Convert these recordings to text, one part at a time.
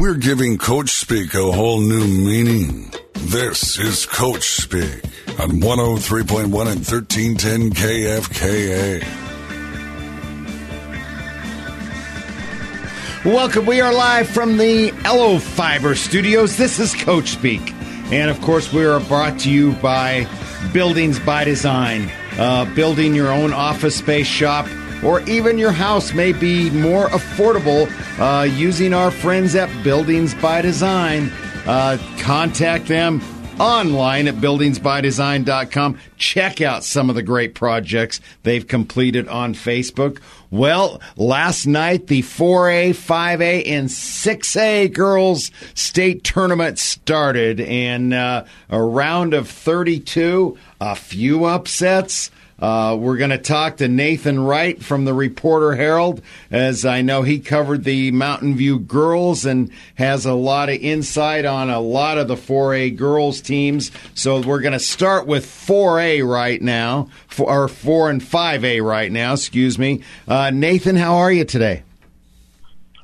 We're giving Coach Speak a whole new meaning. This is Coach Speak on 103.1 and 1310 KFKA. Welcome. We are live from the Allo Fiber Studios. This is Coach Speak. And of course, we are brought to you by Buildings by Design. Uh, building your own office space shop or even your house may be more affordable uh, using our friends at Buildings by Design. Uh, contact them online at buildingsbydesign.com. Check out some of the great projects they've completed on Facebook. Well, last night the 4A, 5A, and 6A girls state tournament started, and uh, a round of 32, a few upsets. Uh, we're going to talk to Nathan Wright from the Reporter Herald, as I know he covered the Mountain View girls and has a lot of insight on a lot of the 4A girls teams. So we're going to start with 4A right now, or 4 and 5A right now, excuse me. Uh, Nathan, how are you today?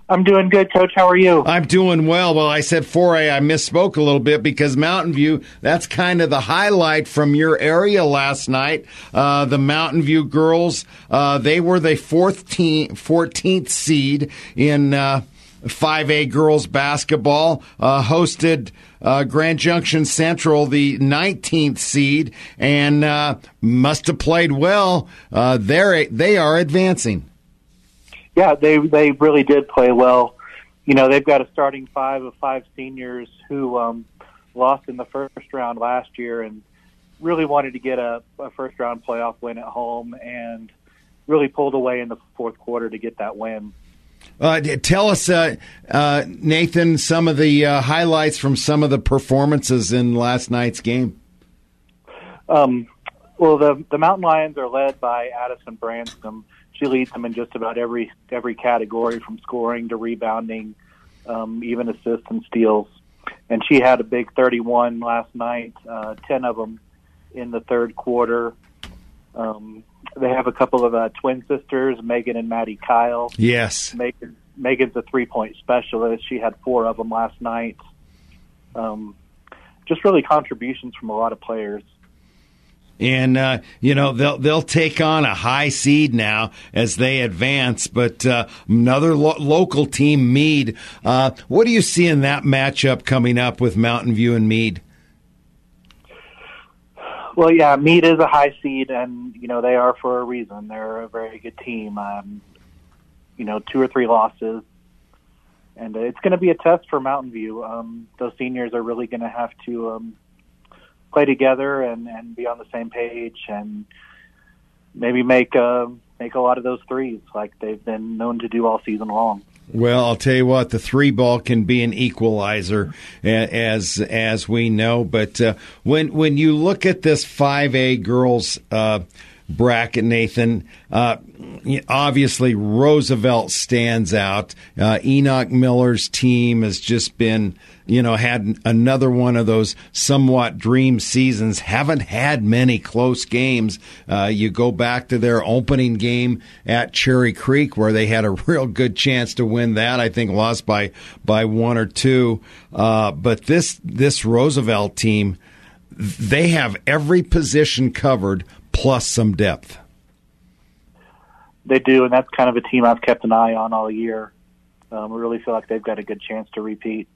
I'm doing good, Coach. How are you? I'm doing well. Well, I said 4A. I misspoke a little bit because Mountain View, that's kind of the highlight from your area last night. Uh, the Mountain View girls, uh, they were the 14th, 14th seed in uh, 5A girls basketball, uh, hosted uh, Grand Junction Central, the 19th seed, and uh, must have played well. they're, they are advancing yeah, they they really did play well. You know, they've got a starting five of five seniors who um, lost in the first round last year and really wanted to get a, a first round playoff win at home and really pulled away in the fourth quarter to get that win. Uh, tell us, uh, uh, Nathan, some of the uh, highlights from some of the performances in last night's game. Um, well, the the Mountain Lions are led by Addison Branscombe she leads them in just about every every category from scoring to rebounding, um, even assists and steals. And she had a big 31 last night, uh, 10 of them in the third quarter. Um, they have a couple of uh, twin sisters, Megan and Maddie Kyle. Yes. Megan, Megan's a three point specialist. She had four of them last night. Um, just really contributions from a lot of players and uh, you know they'll they'll take on a high seed now as they advance. But uh, another lo- local team, Mead. Uh, what do you see in that matchup coming up with Mountain View and Mead? Well, yeah, Mead is a high seed, and you know they are for a reason. They're a very good team. Um, you know, two or three losses, and it's going to be a test for Mountain View. Um, those seniors are really going to have to um, play together and, and be on the same page and maybe make uh, make a lot of those threes like they've been known to do all season long. Well, I'll tell you what, the three ball can be an equalizer, as as we know. But uh, when when you look at this five A girls uh, bracket, Nathan, uh, obviously Roosevelt stands out. Uh, Enoch Miller's team has just been you know, had another one of those somewhat dream seasons. Haven't had many close games. Uh, you go back to their opening game at Cherry Creek, where they had a real good chance to win that. I think lost by by one or two. Uh, but this this Roosevelt team, they have every position covered plus some depth. They do, and that's kind of a team I've kept an eye on all year. Um, I really feel like they've got a good chance to repeat.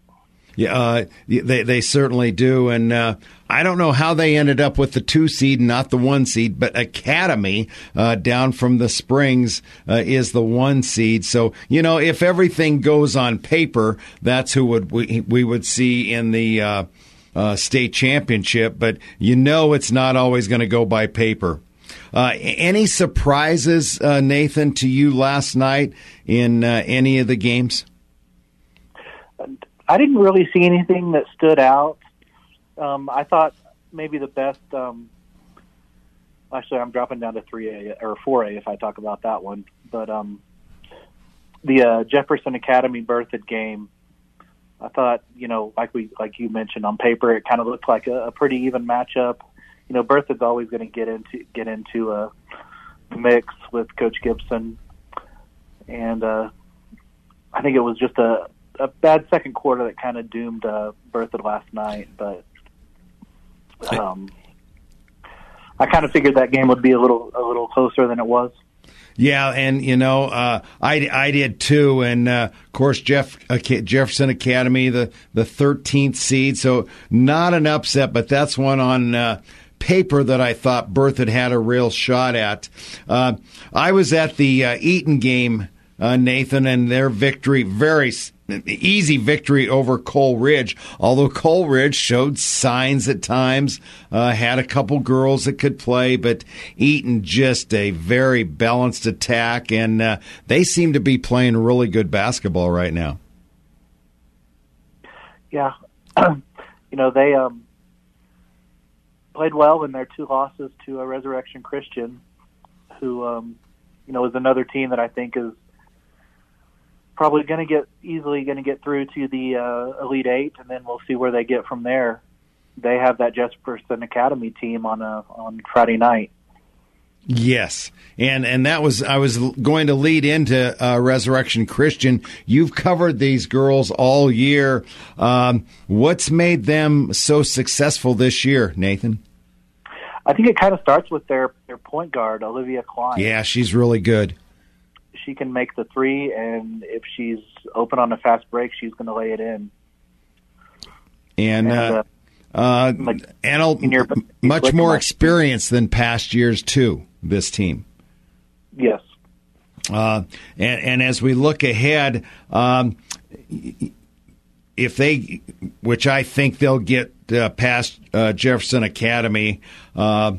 Yeah, uh, they they certainly do, and uh, I don't know how they ended up with the two seed, not the one seed, but Academy uh, down from the Springs uh, is the one seed. So you know, if everything goes on paper, that's who would we we would see in the. Uh, state championship, but you know it's not always going to go by paper. Uh, any surprises, uh, Nathan, to you last night in uh, any of the games? I didn't really see anything that stood out. Um, I thought maybe the best. Um, actually, I'm dropping down to three A or four A if I talk about that one. But um, the uh, Jefferson Academy Berthoud game, I thought you know, like we like you mentioned on paper, it kind of looked like a, a pretty even matchup. You know, Berthoud's always going to get into get into a mix with Coach Gibson, and uh, I think it was just a a bad second quarter that kind of doomed uh, Berthoud last night, but um, I kind of figured that game would be a little a little closer than it was. Yeah, and you know, uh, I I did too, and uh, of course Jeff uh, Jefferson Academy, the the thirteenth seed, so not an upset, but that's one on. Uh, paper that I thought Berthoud had had a real shot at. Uh, I was at the uh, Eaton game, Nathan, and their victory very easy victory over Coal Ridge. Although Coal Ridge showed signs at times, uh, had a couple girls that could play, but Eaton just a very balanced attack, and uh, they seem to be playing really good basketball right now. Yeah, you know they um, played well in their two losses to a Resurrection Christian, who um, you know is another team that I think is probably going to get easily going to get through to the uh, Elite Eight, and then we'll see where they get from there. They have that Jefferson Academy team on a, on Friday night. Yes, and and that was I was going to lead into uh, Resurrection Christian. You've covered these girls all year. Um, what's made them so successful this year, Nathan? I think it kind of starts with their their point guard, Olivia Klein. Yeah, she's really good she can make the three, and if she's open on a fast break, she's going to lay it in. And, and uh, uh, like, and much more experience than past years too. This team. Yes. Uh, and, and as we look ahead, um, if they, which I think they'll get uh, past uh, Jefferson Academy, uh,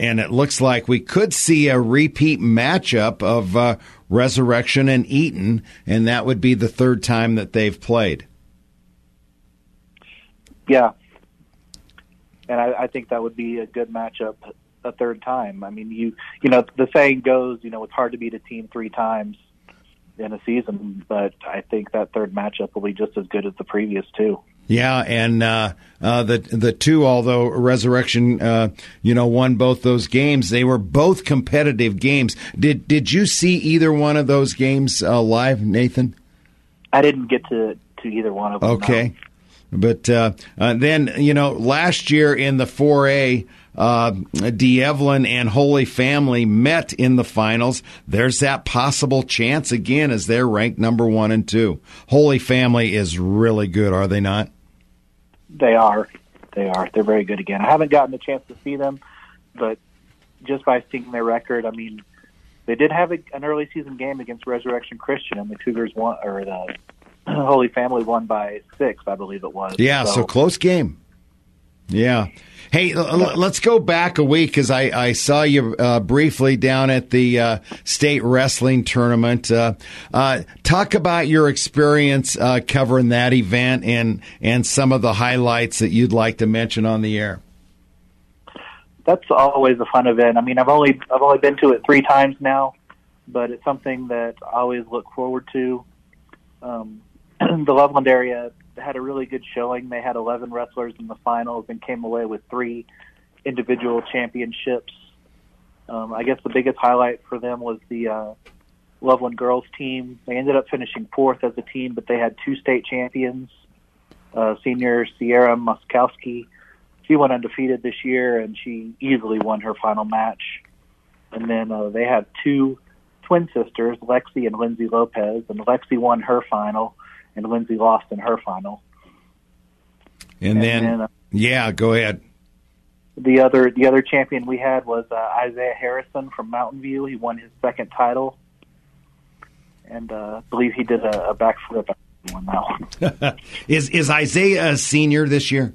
and it looks like we could see a repeat matchup of uh, Resurrection and Eaton, and that would be the third time that they've played. Yeah, and I, I think that would be a good matchup a third time. I mean, you you know the saying goes, you know, it's hard to beat a team three times in a season, but I think that third matchup will be just as good as the previous two. Yeah, and uh, uh, the the two, although Resurrection, uh, you know, won both those games, they were both competitive games. Did did you see either one of those games uh, live, Nathan? I didn't get to to either one of them. Okay, no. but uh, uh, then you know, last year in the four A. Uh, D'Evelyn and Holy Family met in the finals. There's that possible chance again as they're ranked number one and two. Holy Family is really good, are they not? They are. They are. They're very good again. I haven't gotten a chance to see them, but just by seeing their record, I mean, they did have a, an early season game against Resurrection Christian, and the Cougars won, or the Holy Family won by six, I believe it was. Yeah, so, so close game. Yeah. Hey, let's go back a week because I, I saw you uh, briefly down at the uh, state wrestling tournament. Uh, uh talk about your experience uh, covering that event and and some of the highlights that you'd like to mention on the air. That's always a fun event. I mean, I've only I've only been to it three times now, but it's something that I always look forward to. Um, the Loveland area had a really good showing. They had 11 wrestlers in the finals and came away with three individual championships. Um, I guess the biggest highlight for them was the uh, Loveland girls team. They ended up finishing fourth as a team, but they had two state champions. Uh, senior Sierra Moskowski, she went undefeated this year, and she easily won her final match. And then uh, they had two twin sisters, Lexi and Lindsay Lopez, and Lexi won her final and Lindsay lost in her final. And, and then, then uh, yeah, go ahead. The other the other champion we had was uh, Isaiah Harrison from Mountain View. He won his second title, and uh, I believe he did a, a backflip. That one. is is Isaiah a senior this year?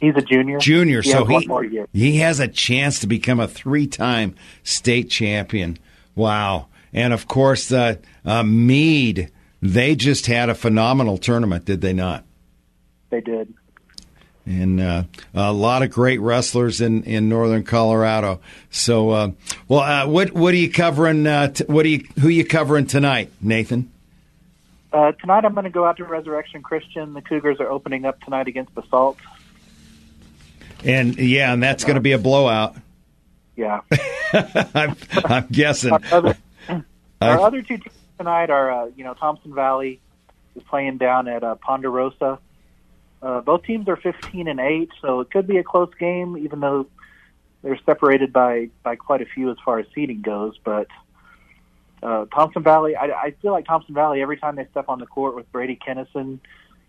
He's a junior. Junior, he so he he has a chance to become a three time state champion. Wow! And of course, uh, uh, Mead they just had a phenomenal tournament, did they not? They did. And uh, a lot of great wrestlers in, in northern Colorado. So, uh, well, uh, what what are you covering? Uh, t- what are you who are you covering tonight, Nathan? Uh, tonight, I'm going to go out to Resurrection Christian. The Cougars are opening up tonight against Basalt. And yeah, and that's going to be a blowout. Yeah, I'm, I'm, guessing. Our other, our other two teams tonight are uh, you know Thompson Valley is playing down at uh, Ponderosa. Uh, both teams are 15 and 8, so it could be a close game, even though they're separated by, by quite a few as far as seeding goes. But uh, Thompson Valley, I, I feel like Thompson Valley, every time they step on the court with Brady Kennison, you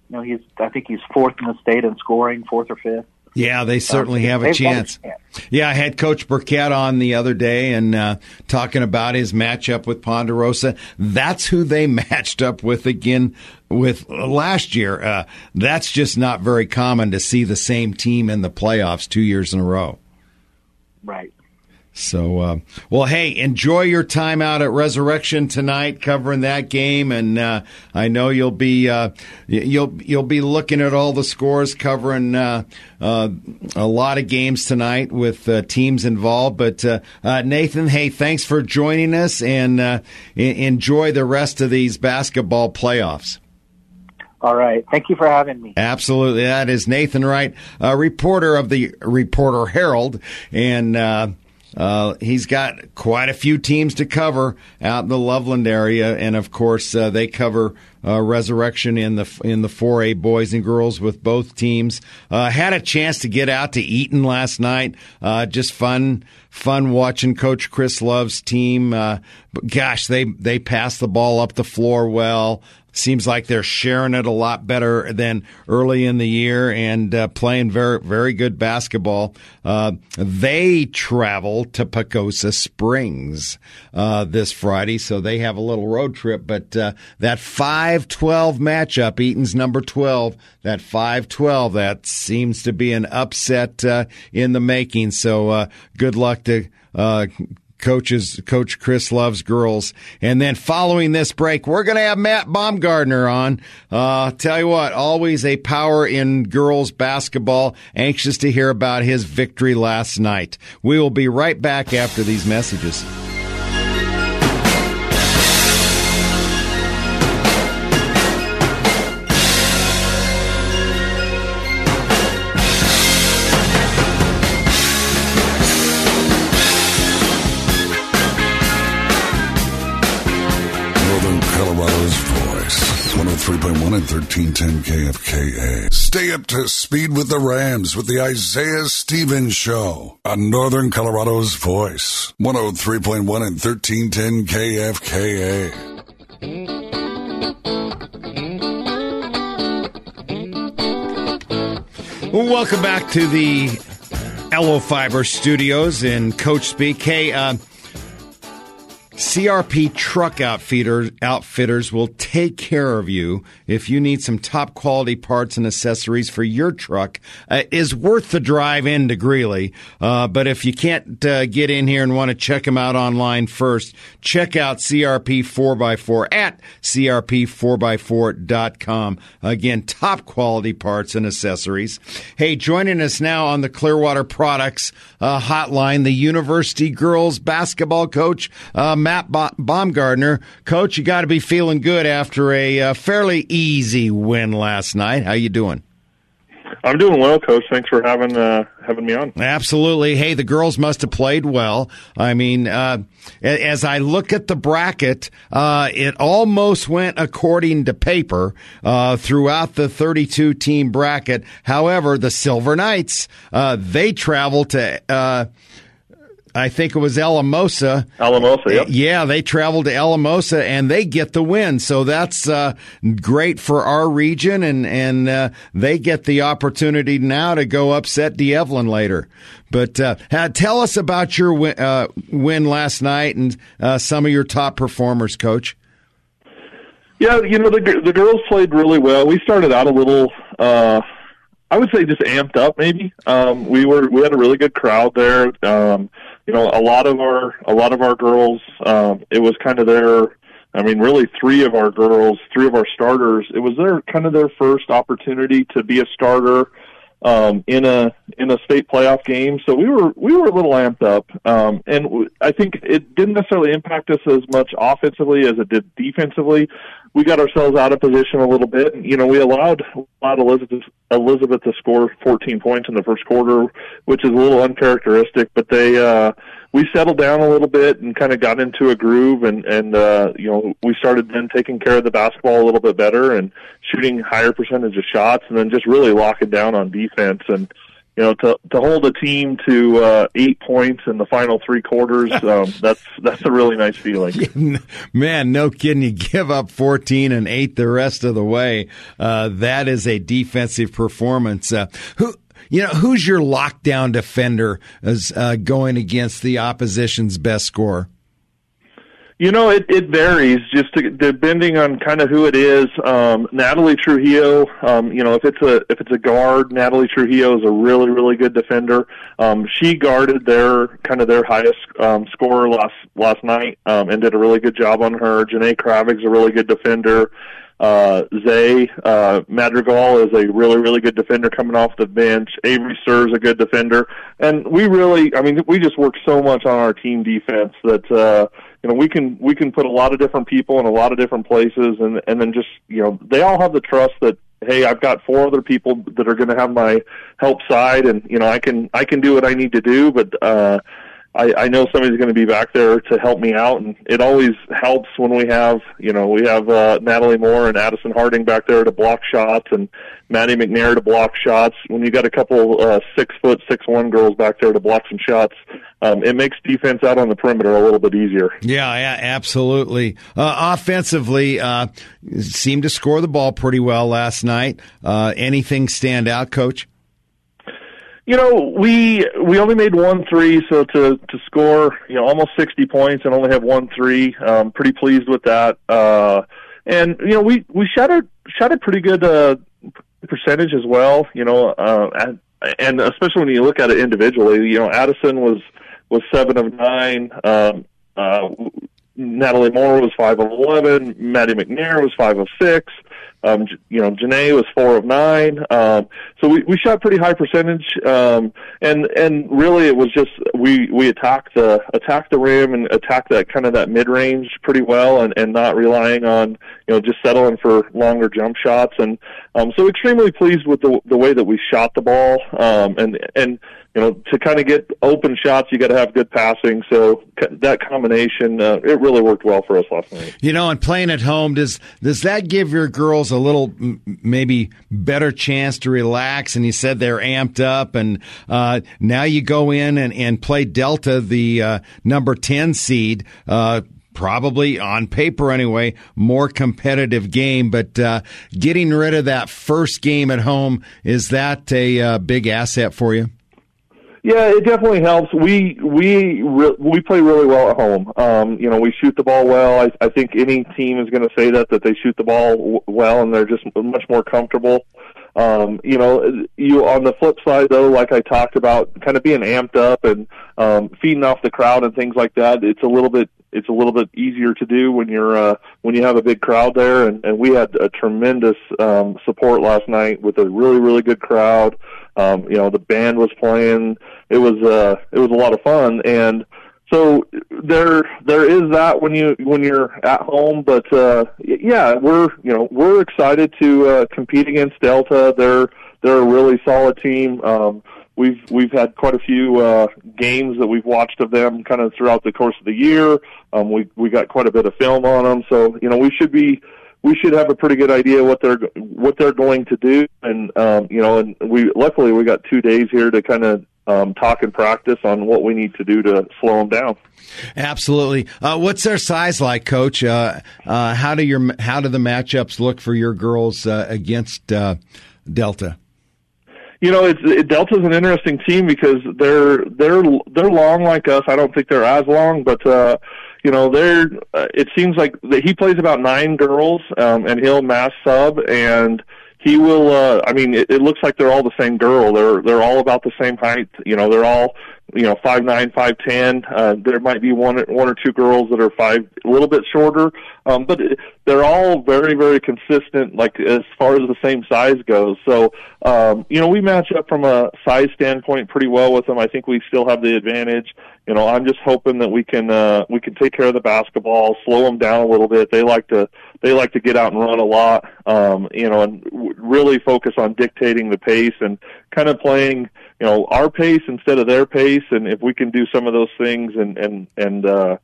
know, he's I think he's fourth in the state in scoring, fourth or fifth. Yeah, they certainly have a chance. a chance. Yeah, I had Coach Burkett on the other day and uh, talking about his matchup with Ponderosa. That's who they matched up with again with last year. Uh, that's just not very common to see the same team in the playoffs two years in a row. Right. So, uh, well, hey, enjoy your time out at Resurrection tonight, covering that game, and uh, I know you'll be uh, you'll you'll be looking at all the scores, covering uh, uh, a lot of games tonight with uh, teams involved. But Nathan, hey, thanks for joining us, and enjoy the rest of these basketball playoffs. All right. Thank you for having me. Absolutely. That is Nathan Wright, a reporter of the Reporter Herald, and uh, he's got quite a few teams to cover out in the Loveland area, and of course uh, they cover uh, Resurrection in the in the 4A boys and girls with both teams. Uh, had a chance to get out to Eaton last night. Uh, just fun fun watching Coach Chris Love's team. Uh, gosh, they they pass the ball up the floor well. Seems like they're sharing it a lot better than early in the year and uh, playing very, very good basketball. Uh, they travel to Pagosa Springs uh, this Friday, so they have a little road trip. But uh, that 5 12 matchup, Eaton's number 12, that 5 12, that seems to be an upset uh, in the making. So uh, good luck to coaches coach chris loves girls. And then following this break we're going to have matt baumgartner on. Uh, tell you what always a power in girls basketball. Anxious to hear about his victory last night. We will be right back after these messages and 1310 KFKA. Stay up to speed with the Rams with the Isaiah Stevens Show on Northern Colorado's Voice. 103.1 and 1310 KFKA. Welcome back to the Allo Fiber Studios in Coach Speak. Hey, uh, CRP Truck Outfitter, Outfitters will take care of you if you need some top quality parts and accessories for your truck. Uh, is worth the drive in to Greeley, uh, but if you can't uh, get in here and want to check them out online first, check out CRP 4x4 at CRP4x4.com. Again, top quality parts and accessories. Hey, joining us now on the Clearwater Products uh, hotline, the University girls basketball coach, uh, Matt Baumgartner. Coach, you got to be feeling good after a uh, fairly easy win last night. How you doing? I'm doing well, Coach. Thanks for having uh, having me on. Absolutely. Hey, the girls must have played well. I mean, uh, as I look at the bracket, uh, it almost went according to paper uh, throughout the 32 team bracket. However, the Silver Knights uh, they travel to uh, I think it was Alamosa. Alamosa, yep. Yeah, they traveled to Alamosa and they get the win. So that's uh, great for our region, and and uh, they get the opportunity now to go upset D'Evelyn later. But uh, tell us about your win, uh, win last night and uh, some of your top performers, Coach. Yeah, you know the the girls played really well. We started out a little. Uh, I would say just amped up, maybe. Um, we were we had a really good crowd there. Um, you know, a lot of our a lot of our girls, um, it was kind of their. I mean, really, three of our girls, three of our starters, it was their kind of their first opportunity to be a starter um, in a in a state playoff game. So we were we were a little amped up, um, and w- I think it didn't necessarily impact us as much offensively as it did defensively. We got ourselves out of position a little bit. You know, we allowed allowed Elizabeth Elizabeth to score 14 points in the first quarter, which is a little uncharacteristic. But they uh, we settled down a little bit and kind of got into a groove, and and uh, you know we started then taking care of the basketball a little bit better and shooting higher percentage of shots, and then just really locking down on defense and you know, to to hold a team to uh, eight points in the final three quarters, um, that's that's a really nice feeling. Man, no kidding. You give up fourteen and eight the rest of the way. Uh, that is a defensive performance. Uh, who you know who's your lockdown defender as uh, going against the opposition's best scorer? You know, it, it varies just to, depending on kind of who it is. Um, Natalie Trujillo, um, you know, if it's a if it's a guard, Natalie Trujillo is a really really good defender. Um, she guarded their kind of their highest um, scorer last last night um, and did a really good job on her. Janae Kravig's a really good defender. Uh, Zay uh, Madrigal is a really, really good defender coming off the bench. Avery Sir's a good defender, and we really, I mean, we just work so much on our team defense that uh, you know we can we can put a lot of different people in a lot of different places, and and then just you know they all have the trust that hey, I've got four other people that are going to have my help side, and you know I can I can do what I need to do, but. uh I, I know somebody's going to be back there to help me out, and it always helps when we have, you know, we have uh, Natalie Moore and Addison Harding back there to block shots, and Maddie McNair to block shots. When you got a couple uh, six foot six one girls back there to block some shots, um, it makes defense out on the perimeter a little bit easier. Yeah, yeah, absolutely. Uh, offensively, uh, seemed to score the ball pretty well last night. Uh, anything stand out, Coach? You know, we we only made one three, so to to score you know almost sixty points and only have one three, um, pretty pleased with that. Uh, and you know, we we shot a shot a pretty good uh, percentage as well. You know, uh, and, especially when you look at it individually, you know, Addison was was seven of nine. Um, uh, Natalie Moore was five of eleven. Maddie McNair was five of six. Um, you know, Janae was four of nine. Um, so we, we shot pretty high percentage. Um, and, and really it was just, we, we attacked the, attacked the rim and attacked that kind of that mid range pretty well and, and not relying on, you know, just settling for longer jump shots. And, um, so extremely pleased with the, the way that we shot the ball. Um, and, and, you know, to kind of get open shots, you got to have good passing. So that combination, uh, it really worked well for us last night. You know, and playing at home does does that give your girls a little maybe better chance to relax? And you said they're amped up, and uh, now you go in and, and play Delta, the uh, number ten seed uh, probably on paper anyway, more competitive game. But uh, getting rid of that first game at home is that a uh, big asset for you? Yeah, it definitely helps. We we re- we play really well at home. Um, you know, we shoot the ball well. I, I think any team is going to say that that they shoot the ball w- well and they're just much more comfortable. Um, you know, you on the flip side though, like I talked about, kind of being amped up and um, feeding off the crowd and things like that. It's a little bit it's a little bit easier to do when you're uh, when you have a big crowd there. And, and we had a tremendous um, support last night with a really really good crowd. Um, you know, the band was playing. It was uh, it was a lot of fun, and so there there is that when you when you're at home. But uh, yeah, we're you know we're excited to uh, compete against Delta. They're they're a really solid team. Um, we've we've had quite a few uh, games that we've watched of them kind of throughout the course of the year. Um, we we got quite a bit of film on them, so you know we should be we should have a pretty good idea what they're what they're going to do, and um, you know, and we luckily we got two days here to kind of um, talk and practice on what we need to do to slow them down. Absolutely. Uh, what's their size like, Coach? Uh, uh, how do your how do the matchups look for your girls uh, against uh, Delta? You know, it's it, Delta's an interesting team because they're they're they're long like us. I don't think they're as long, but uh, you know, they're. Uh, it seems like that he plays about nine girls, um, and he'll mass sub, and he will. Uh, I mean, it, it looks like they're all the same girl. They're they're all about the same height. You know, they're all you know five nine, five ten. Uh, there might be one one or two girls that are five a little bit shorter, um, but they're all very very consistent. Like as far as the same size goes, so um, you know we match up from a size standpoint pretty well with them. I think we still have the advantage. You know, I'm just hoping that we can uh, we can take care of the basketball, slow them down a little bit. They like to they like to get out and run a lot, um, you know, and w- really focus on dictating the pace and kind of playing, you know, our pace instead of their pace. And if we can do some of those things and and and uh,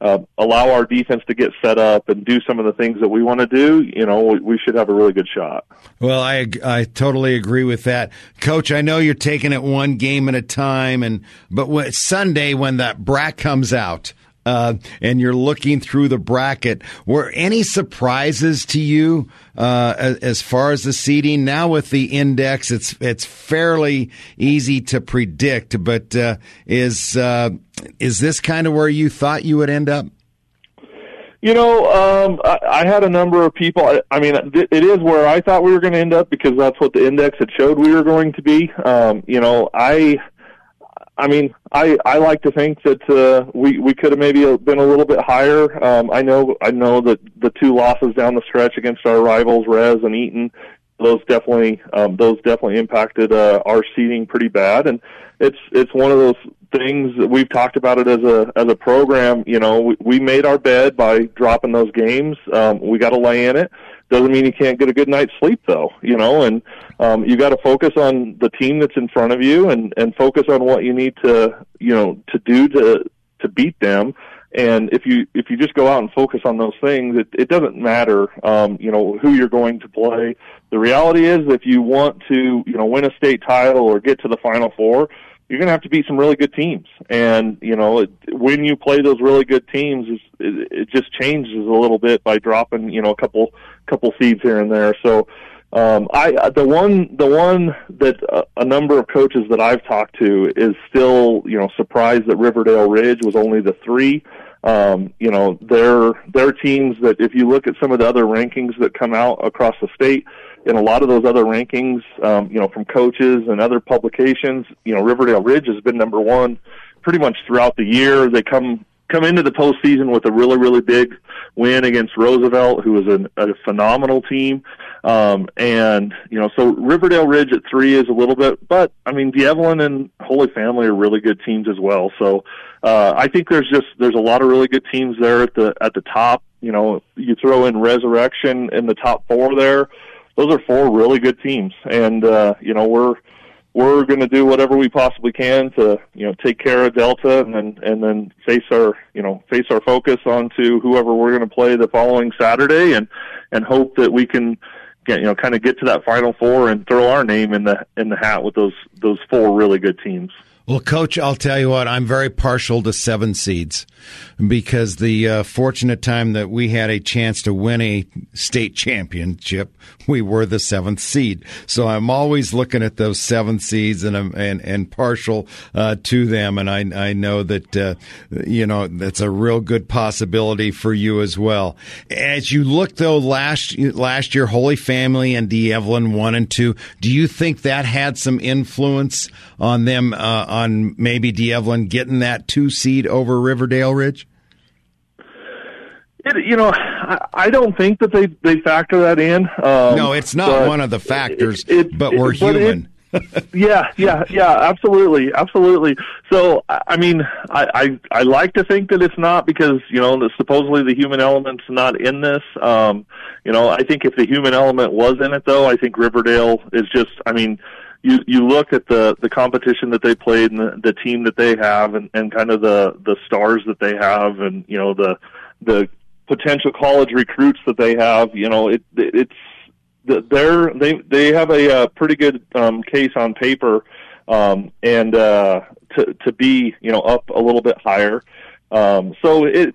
uh, allow our defense to get set up and do some of the things that we want to do, you know, we, we should have a really good shot. Well, I I totally agree with that, Coach. I know you're taking it one game at a time, and but when, Sunday when that brat comes out uh, and you're looking through the bracket. Were any surprises to you uh, as, as, far as the seeding? Now with the index, it's it's fairly easy to predict. But uh, is uh, is this kind of where you thought you would end up? You know, um, I, I had a number of people. I, I mean, it is where I thought we were going to end up because that's what the index had showed we were going to be. Um, you know, I I mean, I I like to think that uh, we we could have maybe been a little bit higher. Um, I know I know that the two losses down the stretch against our rivals, Res and Eaton, those definitely um, those definitely impacted uh, our seating pretty bad. And it's it's one of those things that we've talked about it as a as a program. You know, we, we made our bed by dropping those games. Um, we got to lay in it. Doesn't mean you can't get a good night's sleep though, you know, and um, you got to focus on the team that's in front of you and and focus on what you need to you know to do to to beat them. And if you if you just go out and focus on those things, it, it doesn't matter, um, you know, who you're going to play. The reality is, if you want to, you know, win a state title or get to the Final Four, you're going to have to beat some really good teams. And you know, it, when you play those really good teams, it, it just changes a little bit by dropping, you know, a couple couple seeds here and there. So. Um, I the one the one that uh, a number of coaches that I've talked to is still you know surprised that Riverdale Ridge was only the three. Um, you know they're they're teams that if you look at some of the other rankings that come out across the state, in a lot of those other rankings, um, you know, from coaches and other publications, you know, Riverdale Ridge has been number one pretty much throughout the year. They come come into the postseason with a really really big win against Roosevelt, who is an, a phenomenal team. Um, and you know, so Riverdale Ridge at three is a little bit, but I mean, D'Evelyn and Holy Family are really good teams as well. So uh, I think there's just there's a lot of really good teams there at the at the top. You know, you throw in Resurrection in the top four there those are four really good teams, and uh, you know we're we're going to do whatever we possibly can to you know take care of Delta and then and then face our you know face our focus onto whoever we're going to play the following Saturday and and hope that we can get you know kind of get to that final four and throw our name in the in the hat with those those four really good teams. Well, coach, I'll tell you what, I'm very partial to seven seeds because the uh, fortunate time that we had a chance to win a state championship, we were the seventh seed. So I'm always looking at those seven seeds and and and partial uh, to them. And I I know that uh, you know that's a real good possibility for you as well. As you look though last last year, Holy Family and D'Evelyn one and two. Do you think that had some influence on them? On maybe D'Evelyn getting that two seed over Riverdale Ridge? It, you know, I, I don't think that they they factor that in. Um, no, it's not one of the factors, it, it, but we're human. yeah, yeah, yeah, absolutely, absolutely. So, I mean, I, I I like to think that it's not because you know the, supposedly the human element's not in this. Um, you know, I think if the human element was in it, though, I think Riverdale is just. I mean, you you look at the the competition that they played and the, the team that they have and, and kind of the the stars that they have and you know the the potential college recruits that they have you know it it's they're they they have a, a pretty good um case on paper um and uh to to be you know up a little bit higher. Um so it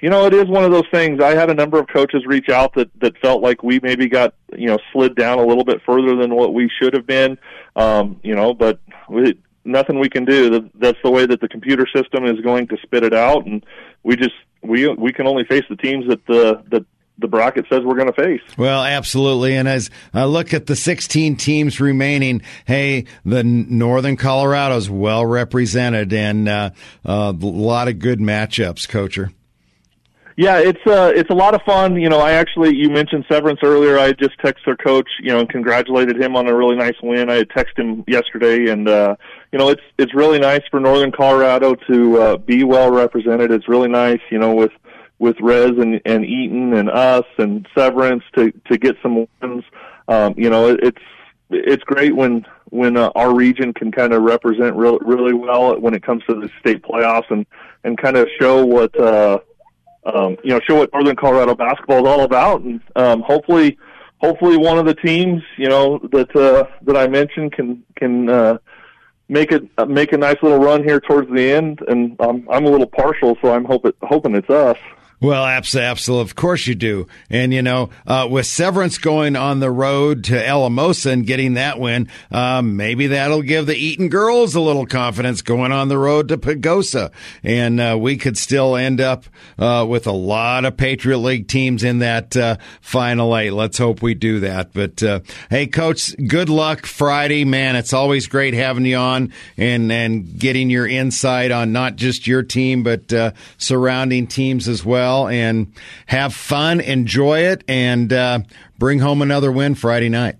you know, it is one of those things. I had a number of coaches reach out that that felt like we maybe got you know slid down a little bit further than what we should have been. Um, you know, but we, nothing we can do. That's the way that the computer system is going to spit it out, and we just we we can only face the teams that the that the bracket says we're going to face. Well, absolutely. And as I look at the 16 teams remaining, hey, the Northern Colorado's well represented and uh, uh, a lot of good matchups, Coacher. Yeah, it's uh, it's a lot of fun. You know, I actually you mentioned Severance earlier. I just texted their coach, you know, and congratulated him on a really nice win. I had texted him yesterday, and uh, you know, it's it's really nice for Northern Colorado to uh, be well represented. It's really nice, you know, with with Rez and, and Eaton and us and Severance to to get some wins. Um, you know, it, it's it's great when when uh, our region can kind of represent real, really well when it comes to the state playoffs and and kind of show what. Uh, um, you know, show what Northern Colorado basketball is all about, and um, hopefully, hopefully one of the teams, you know, that uh, that I mentioned can can uh, make it uh, make a nice little run here towards the end. And I'm I'm a little partial, so I'm hoping hoping it's us. Well, absolutely. Of course you do. And, you know, uh, with Severance going on the road to Alamosa and getting that win, um, maybe that'll give the Eaton girls a little confidence going on the road to Pagosa. And uh, we could still end up uh, with a lot of Patriot League teams in that uh, final eight. Let's hope we do that. But, uh, hey, Coach, good luck Friday. Man, it's always great having you on and, and getting your insight on not just your team, but uh, surrounding teams as well well and have fun, enjoy it, and uh, bring home another win Friday night.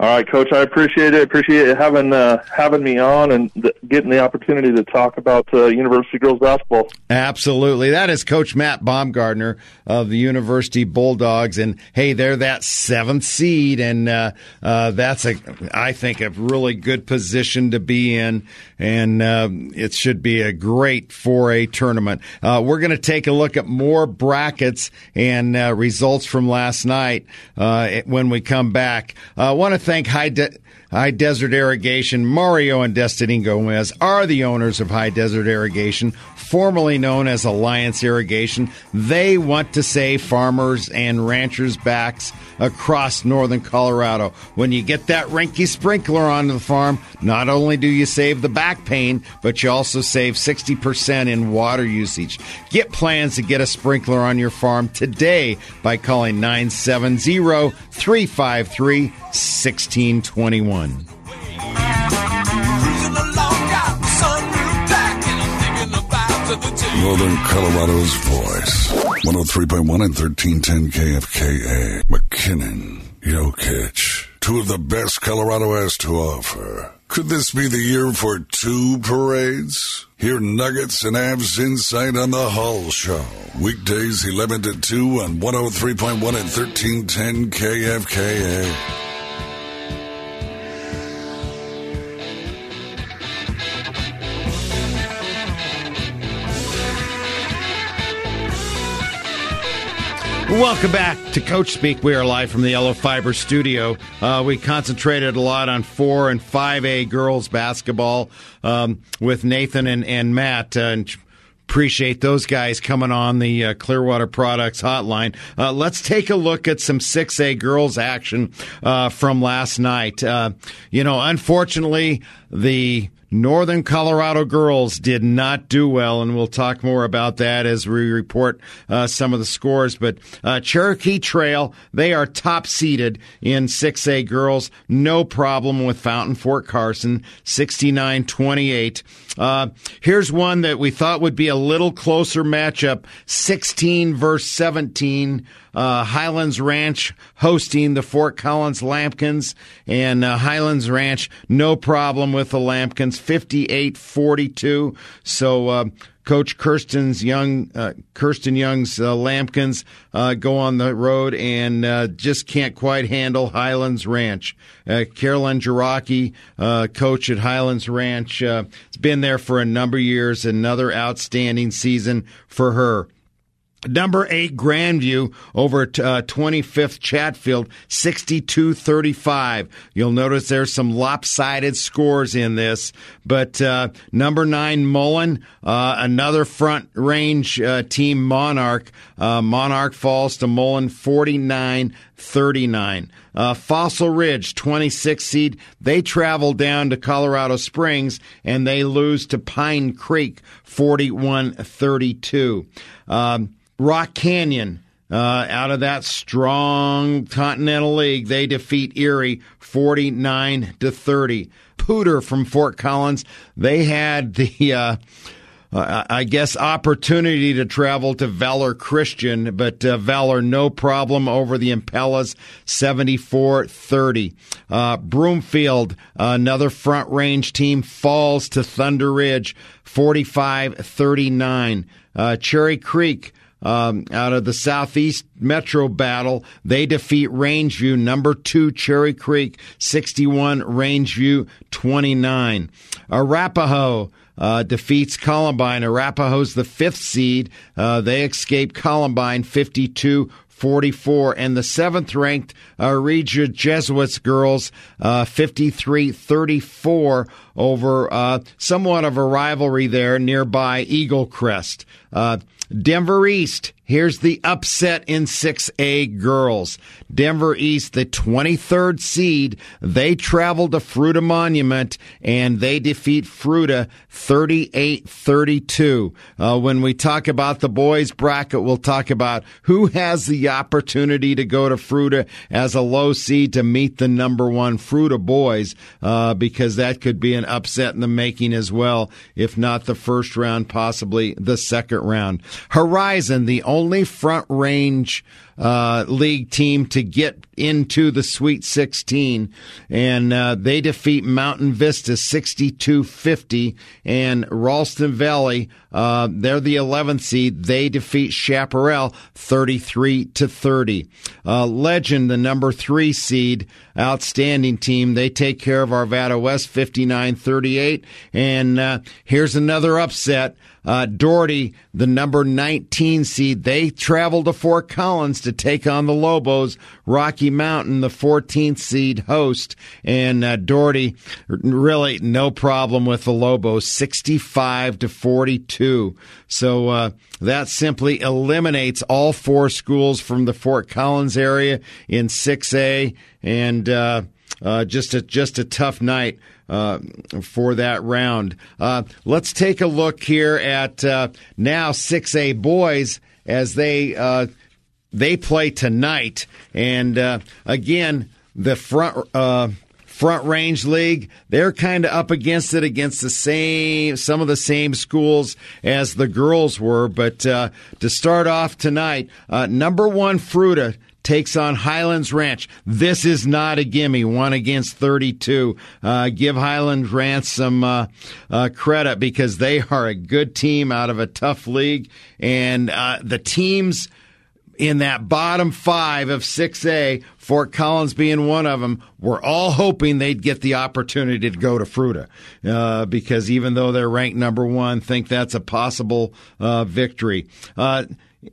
All right, Coach. I appreciate it. Appreciate having uh, having me on and th- getting the opportunity to talk about uh, University girls basketball. Absolutely, that is Coach Matt Baumgartner of the University Bulldogs, and hey, they're that seventh seed, and uh, uh that's a I think a really good position to be in, and uh, it should be a great 4A tournament. Uh, we're going to take a look at more brackets and results from last night when we come back. I want to thank High, De- High Desert Irrigation. Mario and Destiny Gomez are the owners of High Desert Irrigation, formerly known as Alliance Irrigation. They want to save farmers and ranchers' backs across northern Colorado. When you get that Rinky sprinkler onto the farm, not only do you save the back pain, but you also save 60% in water usage. Get plans to get a sprinkler on your farm today by calling 970 353 1621. Northern Colorado's voice. 103.1 and 1310 KFKA. McKinnon, Jokic. Two of the best Colorado has to offer. Could this be the year for two parades? Hear Nuggets and Avs insight on the Hull Show. Weekdays 11 to 2 on 103.1 and 1310 KFKA. Welcome back to Coach Speak. We are live from the Allo Fiber studio. Uh, we concentrated a lot on 4 and 5A girls basketball um, with Nathan and, and Matt. Uh, and appreciate those guys coming on the uh, Clearwater Products hotline. Uh, let's take a look at some 6A girls action uh, from last night. Uh, you know, unfortunately, the Northern Colorado girls did not do well, and we'll talk more about that as we report uh, some of the scores. But uh, Cherokee Trail, they are top seeded in 6A girls. No problem with Fountain Fort Carson, 69 28. Uh, here's one that we thought would be a little closer matchup 16 versus 17 uh, Highlands Ranch hosting the Fort Collins Lambkins, and uh, Highlands Ranch, no problem with the Lambkins, 58 42. So, uh, Coach Kirsten's young, uh, Kirsten Young's uh, Lambkins uh, go on the road and uh, just can't quite handle Highlands Ranch. Uh, Carolyn Jiraki, uh, coach at Highlands Ranch, uh has been there for a number of years. Another outstanding season for her. Number eight, Grandview over at uh, 25th Chatfield, 62 35. You'll notice there's some lopsided scores in this. But uh, number nine, Mullen, uh, another front range uh, team, Monarch. Uh, Monarch falls to Mullen 49 39. Uh, Fossil Ridge, 26 seed, they travel down to Colorado Springs and they lose to Pine Creek 41 32. Um, Rock Canyon. uh, out of that strong Continental League. They defeat Erie 49 to 30. Poudre from Fort Collins, they had the, uh, uh, I guess, opportunity to travel to Valor Christian, but uh, Valor no problem over the Impalas, 74 30. Uh, Broomfield, another front range team, falls to Thunder Ridge, 45 39. Uh, Cherry Creek, um, out of the Southeast Metro battle. They defeat Rangeview, number two, Cherry Creek, 61, Rangeview, 29. Arapahoe, uh, defeats Columbine. Arapahoe's the fifth seed. Uh, they escape Columbine 52 44. And the seventh ranked uh, Regis Jesuits girls, uh, 53 34 over uh, somewhat of a rivalry there nearby Eaglecrest. Uh, Denver East Here's the upset in 6A girls. Denver East, the 23rd seed, they travel to Fruita Monument and they defeat Fruita 38-32. Uh, when we talk about the boys bracket, we'll talk about who has the opportunity to go to Fruita as a low seed to meet the number one Fruita boys, uh, because that could be an upset in the making as well. If not the first round, possibly the second round. Horizon, the only only front range uh, league team to get into the Sweet 16, and uh, they defeat Mountain Vista 62-50, and Ralston Valley, uh, they're the 11th seed. They defeat Chaparral 33 to 30. Uh, Legend, the number three seed, outstanding team. They take care of Arvada West 59-38, and uh, here's another upset. Uh, Dougherty, the number 19 seed, they travel to Fort Collins to take on the Lobos. Rocky Mountain, the 14th seed host, and uh, Dougherty, really no problem with the Lobos, 65 to 42. So uh, that simply eliminates all four schools from the Fort Collins area in 6A, and uh, uh, just a just a tough night uh, for that round. Uh, let's take a look here at uh, now 6A boys as they uh, they play tonight, and uh, again the front. Front Range League, they're kind of up against it against the same, some of the same schools as the girls were. But to start off tonight, number one Fruita takes on Highlands Ranch. This is not a gimme. One against 32. Uh, give Highlands Ranch some uh, uh, credit because they are a good team out of a tough league. And uh, the teams in that bottom five of 6A, Fort Collins being one of them, we're all hoping they'd get the opportunity to go to Fruita Uh, because even though they're ranked number one, think that's a possible uh, victory. Uh,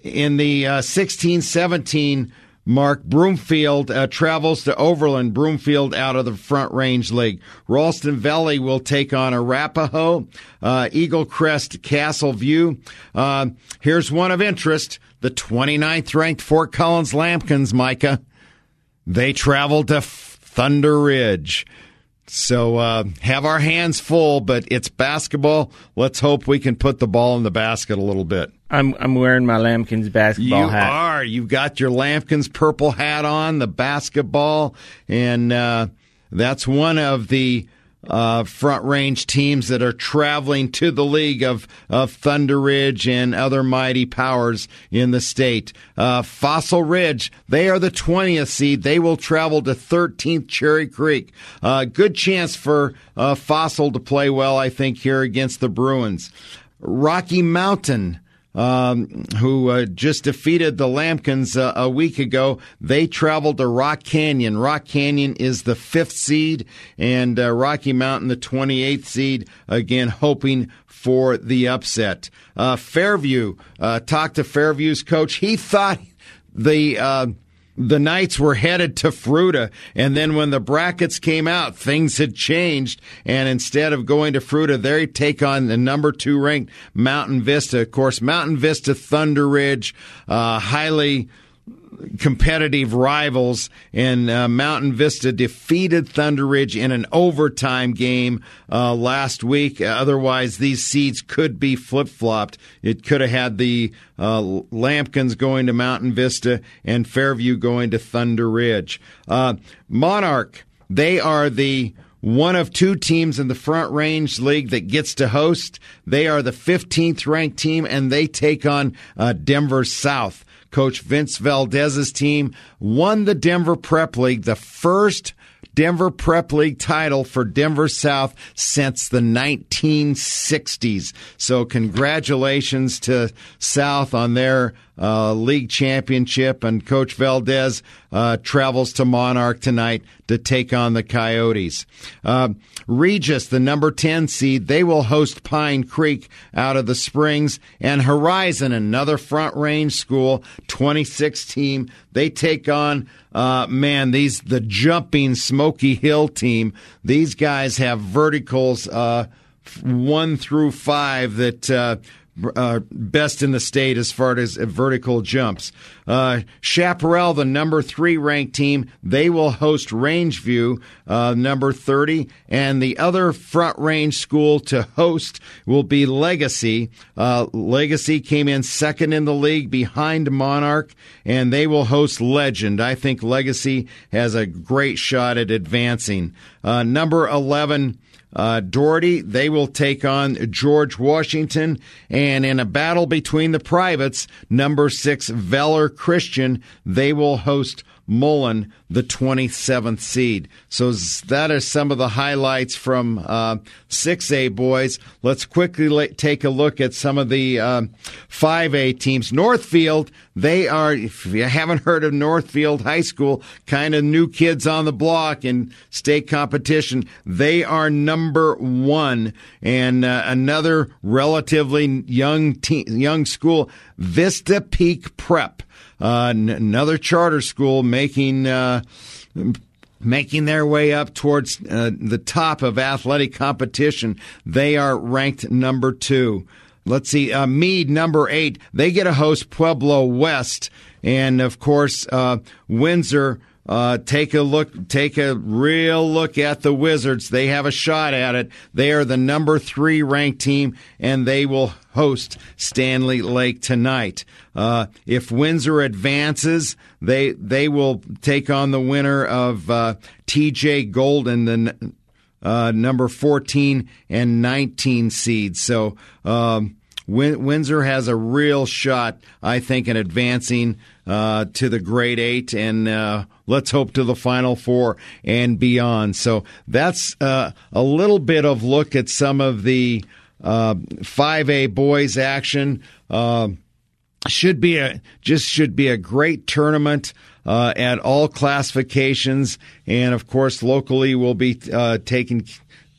in the uh, 16 17 Mark Broomfield uh, travels to Overland. Broomfield out of the Front Range League. Ralston Valley will take on Arapahoe. Uh, Eaglecrest Castle View. Uh, here's one of interest. The 29th ranked Fort Collins Lambkins, Micah. They travel to Thunder Ridge. So uh, have our hands full, but it's basketball. Let's hope we can put the ball in the basket a little bit. I'm I'm wearing my Lambkins basketball you hat. You are. You've got your Lambkins purple hat on, the basketball, and uh, that's one of the uh, front range teams that are traveling to the league of, of Thunder Ridge and other mighty powers in the state. Uh, Fossil Ridge, they are the 20th seed. They will travel to 13th Cherry Creek. Uh, good chance for uh, Fossil to play well, I think, here against the Bruins. Rocky Mountain, um, who uh, just defeated the Lambkins uh, a week ago. They traveled to Rock Canyon. Rock Canyon is the fifth seed, and uh, Rocky Mountain the 28th seed, again, hoping for the upset. Uh, Fairview, uh, talked to Fairview's coach. He thought the uh, the Knights were headed to Fruita, and then when the brackets came out, things had changed. And instead of going to Fruita, they take on the number two ranked Mountain Vista. Of course, Mountain Vista, Thunder Ridge, uh, highly competitive rivals, and uh, Mountain Vista defeated Thunder Ridge in an overtime game uh, last week. Otherwise, these seeds could be flip flopped. It could have had the uh, Lambkins going to Mountain Vista and Fairview going to Thunder Ridge. Uh, Monarch, they are the one of two teams in the Front Range League that gets to host. They are the 15th ranked team, and they take on uh, Denver South. Coach Vince Valdez's team won the Denver Prep League, the first Denver Prep League title for Denver South since the 1960s. So, congratulations to South on their uh, league championship. And Coach Valdez uh, travels to Monarch tonight to take on the Coyotes. Uh, Regis, the number 10 seed, they will host Pine Creek out of the Springs. And Horizon, another front range school, 26 team, they take on, uh, man, these, the jumping Smoky Hill team. These guys have verticals, uh, one through five that uh, uh, best in the state as far as vertical jumps. Uh, Chaparral, the number three ranked team, they will host Rangeview, uh, number 30, and the other front range school to host will be Legacy. Uh, Legacy came in second in the league behind Monarch, and they will host Legend. I think Legacy has a great shot at advancing. Uh, number 11, uh, Dougherty, they will take on George Washington. And in a battle between the privates, number six, Valor Christian, they will host Mullen, the 27th seed. So that are some of the highlights from uh, 6A boys. Let's quickly la- take a look at some of the uh, 5A teams. Northfield, they are, if you haven't heard of Northfield High School, kind of new kids on the block in state competition. They are number one. And uh, another relatively young, te- young school, Vista Peak Prep. Uh, n- another charter school making uh, making their way up towards uh, the top of athletic competition. They are ranked number two. Let's see, uh, Mead, number eight. They get a host Pueblo West, and of course uh, Windsor. Uh, take a look, take a real look at the Wizards. They have a shot at it. They are the number three ranked team, and they will host Stanley Lake tonight. Uh, if Windsor advances, they they will take on the winner of uh, T.J. Golden, the uh, number fourteen and nineteen seeds. So. Um, Windsor has a real shot, I think, in advancing uh, to the grade eight, and uh, let's hope to the final four and beyond. So that's uh, a little bit of look at some of the uh, 5A boys action. Uh, should be a just should be a great tournament uh, at all classifications, and of course locally we'll be uh, taking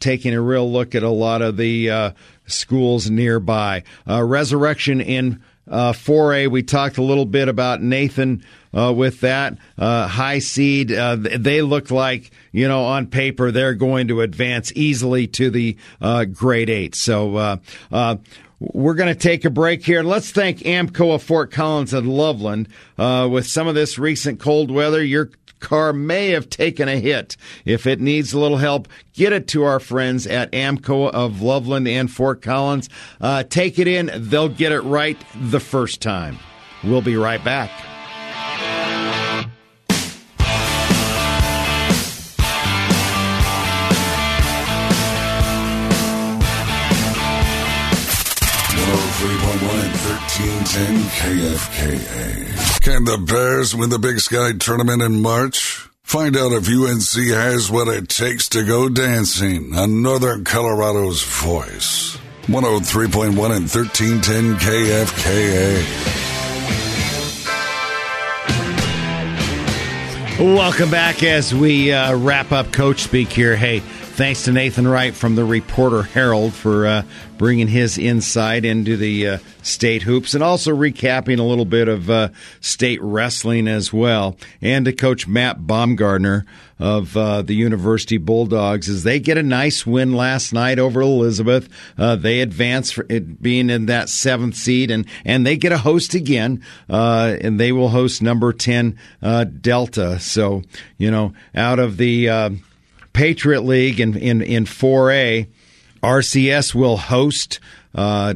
taking a real look at a lot of the uh, schools nearby. Uh, resurrection in uh, 4A, we talked a little bit about Nathan uh, with that. Uh, high seed, uh, they look like, you know, on paper, they're going to advance easily to the uh, grade eight. So, uh, uh, we're going to take a break here. Let's thank AAMCO of Fort Collins and Loveland. with some of this recent cold weather, your car may have taken a hit. If it needs a little help, get it to our friends at AAMCO of Loveland and Fort Collins. Uh, take it in, they'll get it right the first time. We'll be right back. Ten KFKA. Can the Bears win the Big Sky tournament in March? Find out if UNC has what it takes to go dancing on Northern Colorado's voice. 103.1 and 1310 KFKA. Welcome back as we uh, wrap up Coach Speak here. Hey, thanks to Nathan Wright from the Reporter Herald for uh, bringing his insight into the uh, state hoops, and also recapping a little bit of uh, state wrestling as well. And to Coach Matt Baumgartner of uh, the University Bulldogs as they get a nice win last night over Elizabeth. Uh, they advance for it being in that seventh seed, and and they get a host again, uh, and they will host number ten uh, Delta. So you know, out of the Patriot League in in in four A, RCS will host. Uh,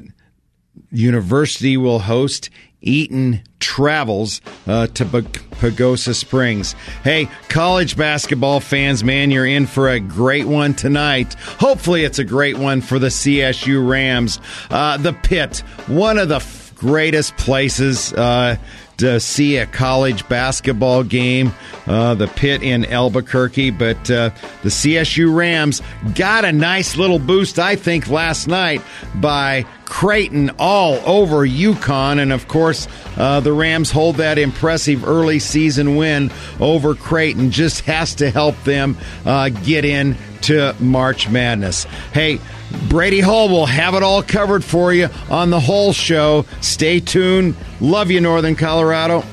University will host Eaton travels uh, to Pagosa Springs. Hey, college basketball fans, man, you're in for a great one tonight. Hopefully, it's a great one for the CSU Rams. Uh, the Pit, one of the f- greatest places. Uh, to see a college basketball game, uh, the pit in Albuquerque. But uh, the CSU Rams got a nice little boost, I think, last night by Creighton all over UConn. And of course, uh, the Rams hold that impressive early season win over Creighton. Just has to help them uh, get in to March Madness. Hey, Brady Hall will have it all covered for you on the whole show. Stay tuned. Love you, Northern Colorado.